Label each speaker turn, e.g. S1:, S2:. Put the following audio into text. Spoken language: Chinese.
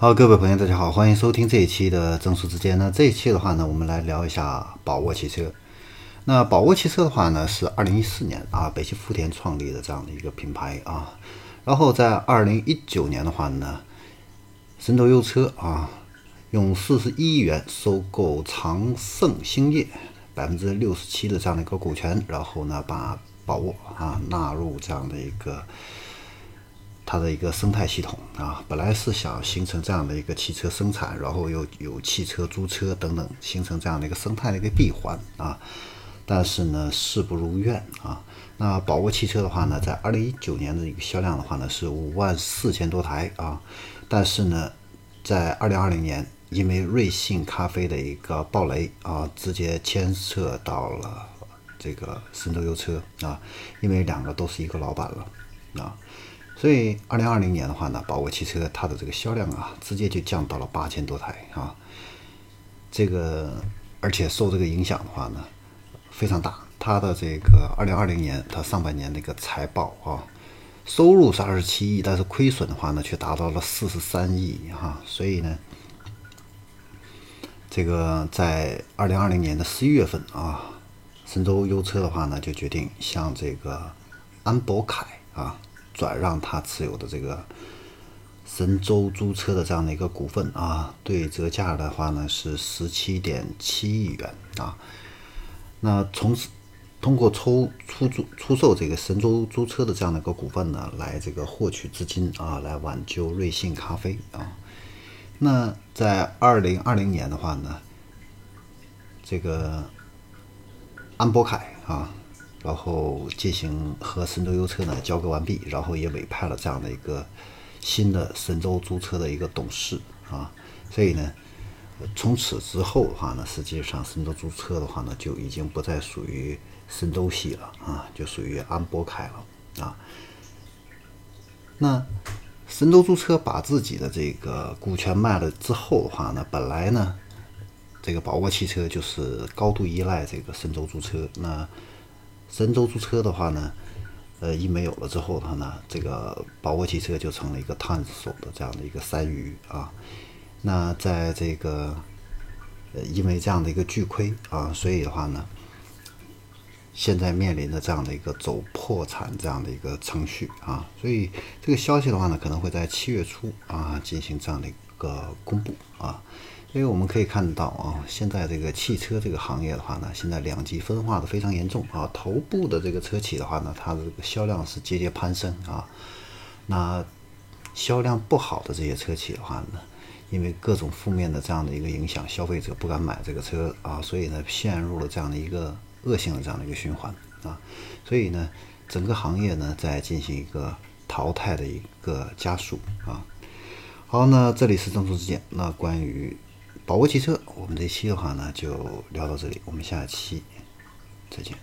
S1: 好，各位朋友，大家好，欢迎收听这一期的正数之间。那这一期的话呢，我们来聊一下宝沃汽车。那宝沃汽车的话呢，是二零一四年啊，北汽福田创立的这样的一个品牌啊。然后在二零一九年的话呢，神州优车啊，用四十一亿元收购长盛兴业百分之六十七的这样的一个股权，然后呢，把宝沃啊纳入这样的一个。它的一个生态系统啊，本来是想形成这样的一个汽车生产，然后又有汽车租车等等，形成这样的一个生态的一个闭环啊。但是呢，事不如愿啊。那宝沃汽车的话呢，在二零一九年的一个销量的话呢是五万四千多台啊。但是呢，在二零二零年，因为瑞幸咖啡的一个暴雷啊，直接牵涉到了这个神州优车啊，因为两个都是一个老板了啊。所以，二零二零年的话呢，宝沃汽车它的这个销量啊，直接就降到了八千多台啊。这个，而且受这个影响的话呢，非常大。它的这个二零二零年，它上半年那个财报啊，收入是二十七亿，但是亏损的话呢，却达到了四十三亿哈。所以呢，这个在二零二零年的十一月份啊，神州优车的话呢，就决定向这个安博凯啊。转让他持有的这个神州租车的这样的一个股份啊，对折价的话呢是十七点七亿元啊。那从此通过抽出租出售这个神州租车的这样的一个股份呢，来这个获取资金啊，来挽救瑞幸咖啡啊。那在二零二零年的话呢，这个安博凯啊。然后进行和神州优车呢交割完毕，然后也委派了这样的一个新的神州租车的一个董事啊，所以呢，从此之后的话呢，实际上神州租车的话呢就已经不再属于神州系了啊，就属于安博凯了啊。那神州租车把自己的这个股权卖了之后的话呢，本来呢，这个宝沃汽车就是高度依赖这个神州租车那。神州租车的话呢，呃，一没有了之后的话呢，这个宝沃汽车就成了一个探索的这样的一个山芋啊。那在这个呃，因为这样的一个巨亏啊，所以的话呢，现在面临着这样的一个走破产这样的一个程序啊。所以这个消息的话呢，可能会在七月初啊进行这样的一个公布啊。因为我们可以看到啊，现在这个汽车这个行业的话呢，现在两极分化的非常严重啊。头部的这个车企的话呢，它的这个销量是节节攀升啊。那销量不好的这些车企的话呢，因为各种负面的这样的一个影响，消费者不敢买这个车啊，所以呢，陷入了这样的一个恶性的这样的一个循环啊。所以呢，整个行业呢在进行一个淘汰的一个加速啊。好，那这里是正说之见，那关于。宝沃汽车，我们这期的话呢就聊到这里，我们下期再见。